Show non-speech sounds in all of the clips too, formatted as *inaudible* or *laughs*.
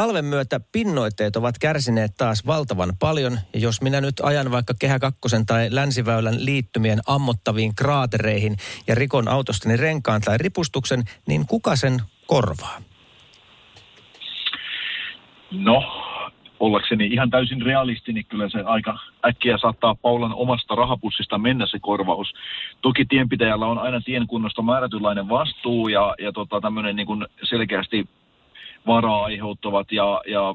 Talven myötä pinnoitteet ovat kärsineet taas valtavan paljon, ja jos minä nyt ajan vaikka Kehä Kakkosen tai Länsiväylän liittymien ammottaviin kraatereihin ja rikon autostani renkaan tai ripustuksen, niin kuka sen korvaa? No, ollakseni ihan täysin realisti, niin kyllä se aika äkkiä saattaa Paulan omasta rahapussista mennä se korvaus. Toki tienpitäjällä on aina tien kunnosta määrätynlainen vastuu ja, ja tota, tämmöinen niin selkeästi varaa aiheuttavat ja, ja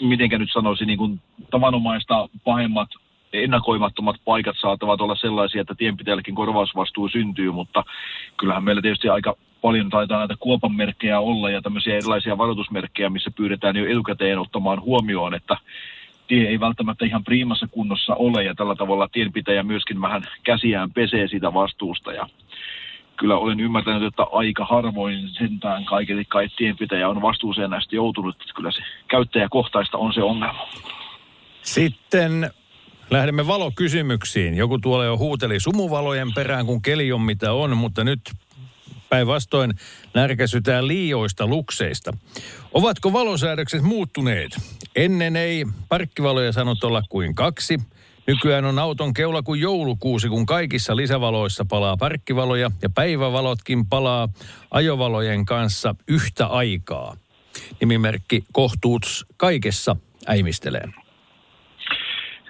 mitenkä nyt sanoisin, niin tavanomaista pahemmat ennakoimattomat paikat saattavat olla sellaisia, että tienpitäjälläkin korvausvastuu syntyy, mutta kyllähän meillä tietysti aika paljon taitaa näitä kuopanmerkkejä olla ja tämmöisiä erilaisia varoitusmerkkejä, missä pyydetään jo etukäteen ottamaan huomioon, että tie ei välttämättä ihan priimassa kunnossa ole ja tällä tavalla tienpitäjä myöskin vähän käsiään pesee sitä vastuusta ja kyllä olen ymmärtänyt, että aika harvoin sentään kaikille kai tienpitäjä on vastuuseen näistä joutunut, että kyllä se käyttäjäkohtaista on se ongelma. Sitten lähdemme valokysymyksiin. Joku tuolla jo huuteli sumuvalojen perään, kun keli on mitä on, mutta nyt päinvastoin närkäsytään liioista lukseista. Ovatko valosäädökset muuttuneet? Ennen ei parkkivaloja sanot olla kuin kaksi. Nykyään on auton keula kuin joulukuusi, kun kaikissa lisävaloissa palaa parkkivaloja ja päivävalotkin palaa ajovalojen kanssa yhtä aikaa. Nimimerkki Kohtuuts kaikessa äimistelee.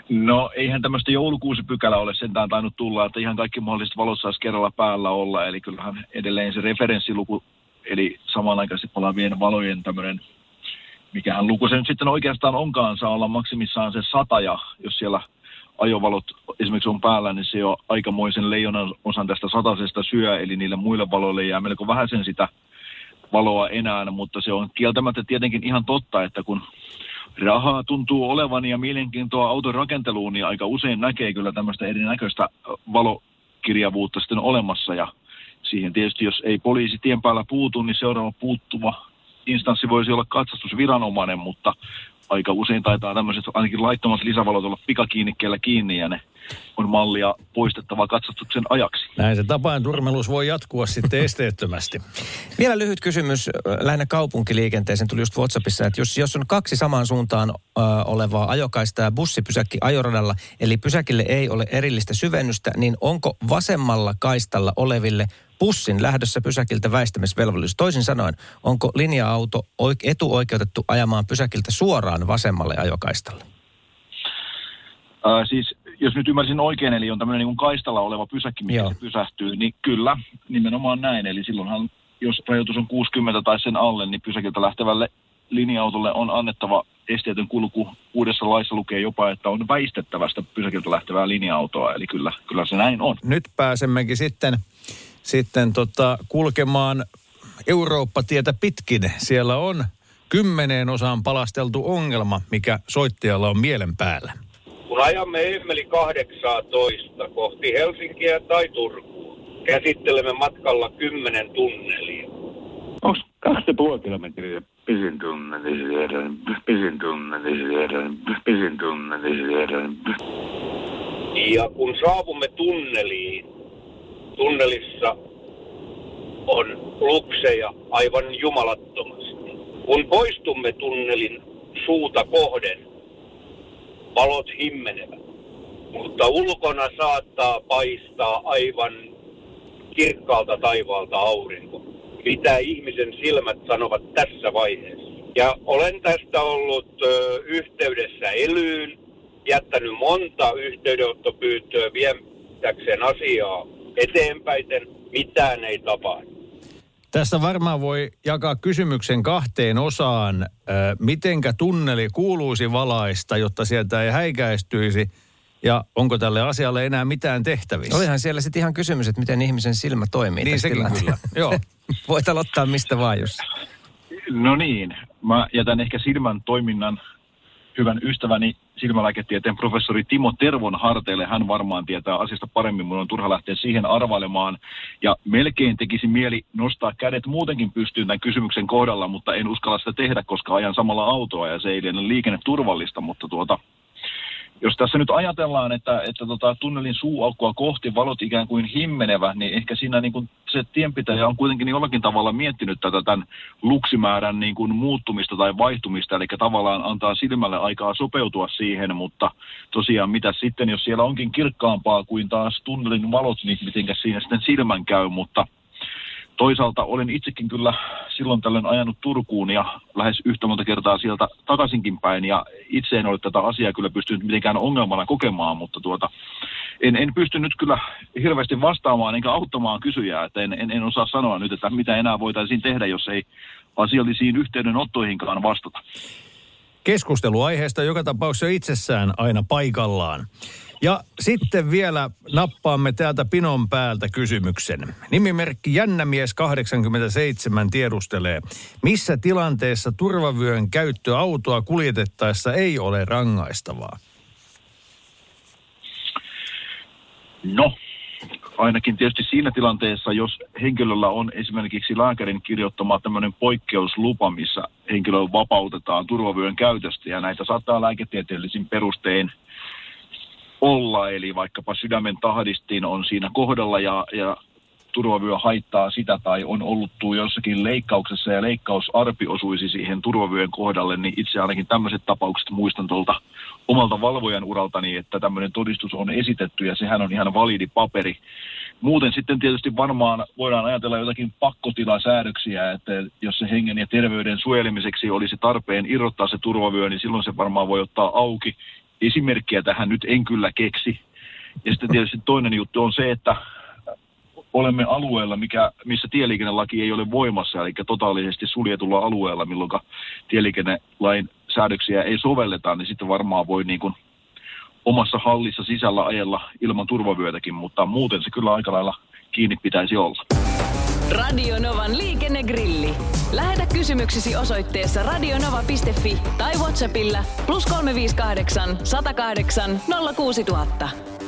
No eihän tämmöistä joulukuusipykälä ole sentään tainnut tulla, että ihan kaikki mahdolliset valot saisi kerralla päällä olla. Eli kyllähän edelleen se referenssiluku, eli samanaikaisesti palaavien valojen tämmöinen, mikähän luku se nyt sitten oikeastaan onkaan, saa olla maksimissaan se sata ja jos siellä ajovalot esimerkiksi on päällä, niin se jo aikamoisen leijonan osan tästä satasesta syö, eli niille muille valoille jää melko vähän sen sitä valoa enää, mutta se on kieltämättä tietenkin ihan totta, että kun rahaa tuntuu olevan ja mielenkiintoa auton rakenteluun, niin aika usein näkee kyllä tämmöistä erinäköistä valokirjavuutta sitten olemassa. Ja siihen tietysti, jos ei poliisi tien päällä puutu, niin seuraava puuttuva instanssi voisi olla katsastusviranomainen, mutta aika usein taitaa tämmöiset ainakin laittomat lisävalot olla pikakiinnikkeellä kiinni ja ne on mallia poistettava katsastuksen ajaksi. Näin se tapaan turmelus voi jatkua sitten esteettömästi. *laughs* Vielä lyhyt kysymys lähinnä kaupunkiliikenteeseen. Tuli just WhatsAppissa, että jos, jos on kaksi samaan suuntaan ö, olevaa ajokaista ja bussipysäkki ajoradalla, eli pysäkille ei ole erillistä syvennystä, niin onko vasemmalla kaistalla oleville bussin lähdössä pysäkiltä väistämisvelvollisuus. Toisin sanoen, onko linja-auto etuoikeutettu ajamaan pysäkiltä suoraan vasemmalle ajokaistalle? Äh, siis jos nyt ymmärsin oikein, eli on tämmöinen niin kaistalla oleva pysäkki, mikä se pysähtyy, niin kyllä, nimenomaan näin. Eli silloinhan, jos rajoitus on 60 tai sen alle, niin pysäkiltä lähtevälle linja-autolle on annettava esteetön kulku. Uudessa laissa lukee jopa, että on väistettävästä pysäkiltä lähtevää linja-autoa, eli kyllä, kyllä se näin on. Nyt pääsemmekin sitten sitten tota, kulkemaan Eurooppa-tietä pitkin. Siellä on kymmeneen osaan palasteltu ongelma, mikä soittajalla on mielen päällä. Kun ajamme Emmeli 18 kohti Helsinkiä tai Turkuun, käsittelemme matkalla 10 tunnelia. Onko kaksi puoli kilometriä pisin tunneli pisin tunneli pisin tunneli Ja kun saavumme tunneliin, tunnelissa on lukseja aivan jumalattomasti. Kun poistumme tunnelin suuta kohden, valot himmenevät. Mutta ulkona saattaa paistaa aivan kirkkaalta taivaalta aurinko. Mitä ihmisen silmät sanovat tässä vaiheessa. Ja olen tästä ollut ö, yhteydessä elyyn, jättänyt monta yhteydenottopyyntöä vietäkseen asiaa eteenpäin, mitään ei tapahdu. Tässä varmaan voi jakaa kysymyksen kahteen osaan. Mitenkä tunneli kuuluisi valaista, jotta sieltä ei häikäistyisi? Ja onko tälle asialle enää mitään tehtävissä? Olihan siellä sitten ihan kysymys, että miten ihmisen silmä toimii. Niin sekin kyllä, joo. *laughs* Voit aloittaa mistä vaan, jos. No niin, mä jätän ehkä silmän toiminnan hyvän ystäväni silmälääketieteen professori Timo Tervon harteille. Hän varmaan tietää asiasta paremmin, mun on turha lähteä siihen arvailemaan. Ja melkein tekisi mieli nostaa kädet muutenkin pystyyn tämän kysymyksen kohdalla, mutta en uskalla sitä tehdä, koska ajan samalla autoa ja se ei liene liikenneturvallista, mutta tuota, jos tässä nyt ajatellaan, että, että tota, tunnelin suuaukkoa kohti valot ikään kuin himmenevä, niin ehkä siinä niin kuin se tienpitäjä on kuitenkin jollakin tavalla miettinyt tätä tämän luksimäärän niin kuin muuttumista tai vaihtumista, eli tavallaan antaa silmälle aikaa sopeutua siihen, mutta tosiaan mitä sitten, jos siellä onkin kirkkaampaa kuin taas tunnelin valot, niin mitenkä siinä sitten silmän käy, mutta toisaalta olen itsekin kyllä silloin tällöin ajanut Turkuun ja lähes yhtä monta kertaa sieltä takaisinkin päin. Ja itse en ole tätä asiaa kyllä pystynyt mitenkään ongelmana kokemaan, mutta tuota, en, en pysty nyt kyllä hirveästi vastaamaan enkä auttamaan kysyjää. Että en, en, en osaa sanoa nyt, että mitä enää voitaisiin tehdä, jos ei asiallisiin yhteydenottoihinkaan vastata. Keskusteluaiheesta joka tapauksessa itsessään aina paikallaan. Ja sitten vielä nappaamme täältä pinon päältä kysymyksen. Nimimerkki Jännämies 87 tiedustelee, missä tilanteessa turvavyön käyttö autoa kuljetettaessa ei ole rangaistavaa? No, ainakin tietysti siinä tilanteessa, jos henkilöllä on esimerkiksi lääkärin kirjoittama tämmöinen poikkeuslupa, missä henkilö vapautetaan turvavyön käytöstä ja näitä saattaa lääketieteellisin perustein – olla, eli vaikkapa sydämen tahdistin on siinä kohdalla ja, ja turvavyö haittaa sitä tai on ollut jossakin leikkauksessa ja leikkausarpi osuisi siihen turvavyön kohdalle, niin itse ainakin tämmöiset tapaukset muistan tuolta omalta valvojan uraltani, että tämmöinen todistus on esitetty ja sehän on ihan validi paperi. Muuten sitten tietysti varmaan voidaan ajatella jotakin pakkotilasäädöksiä, että jos se hengen ja terveyden suojelemiseksi olisi tarpeen irrottaa se turvavyö, niin silloin se varmaan voi ottaa auki esimerkkiä tähän nyt en kyllä keksi. Ja sitten tietysti toinen juttu on se, että olemme alueella, mikä, missä tieliikennelaki ei ole voimassa, eli totaalisesti suljetulla alueella, milloin tieliikennelain säädöksiä ei sovelleta, niin sitten varmaan voi niin kuin omassa hallissa sisällä ajella ilman turvavyötäkin, mutta muuten se kyllä aika lailla kiinni pitäisi olla. Radio Novan liikennegrilli. Lähetä kysymyksesi osoitteessa radionova.fi tai Whatsappilla plus 358 108 06000.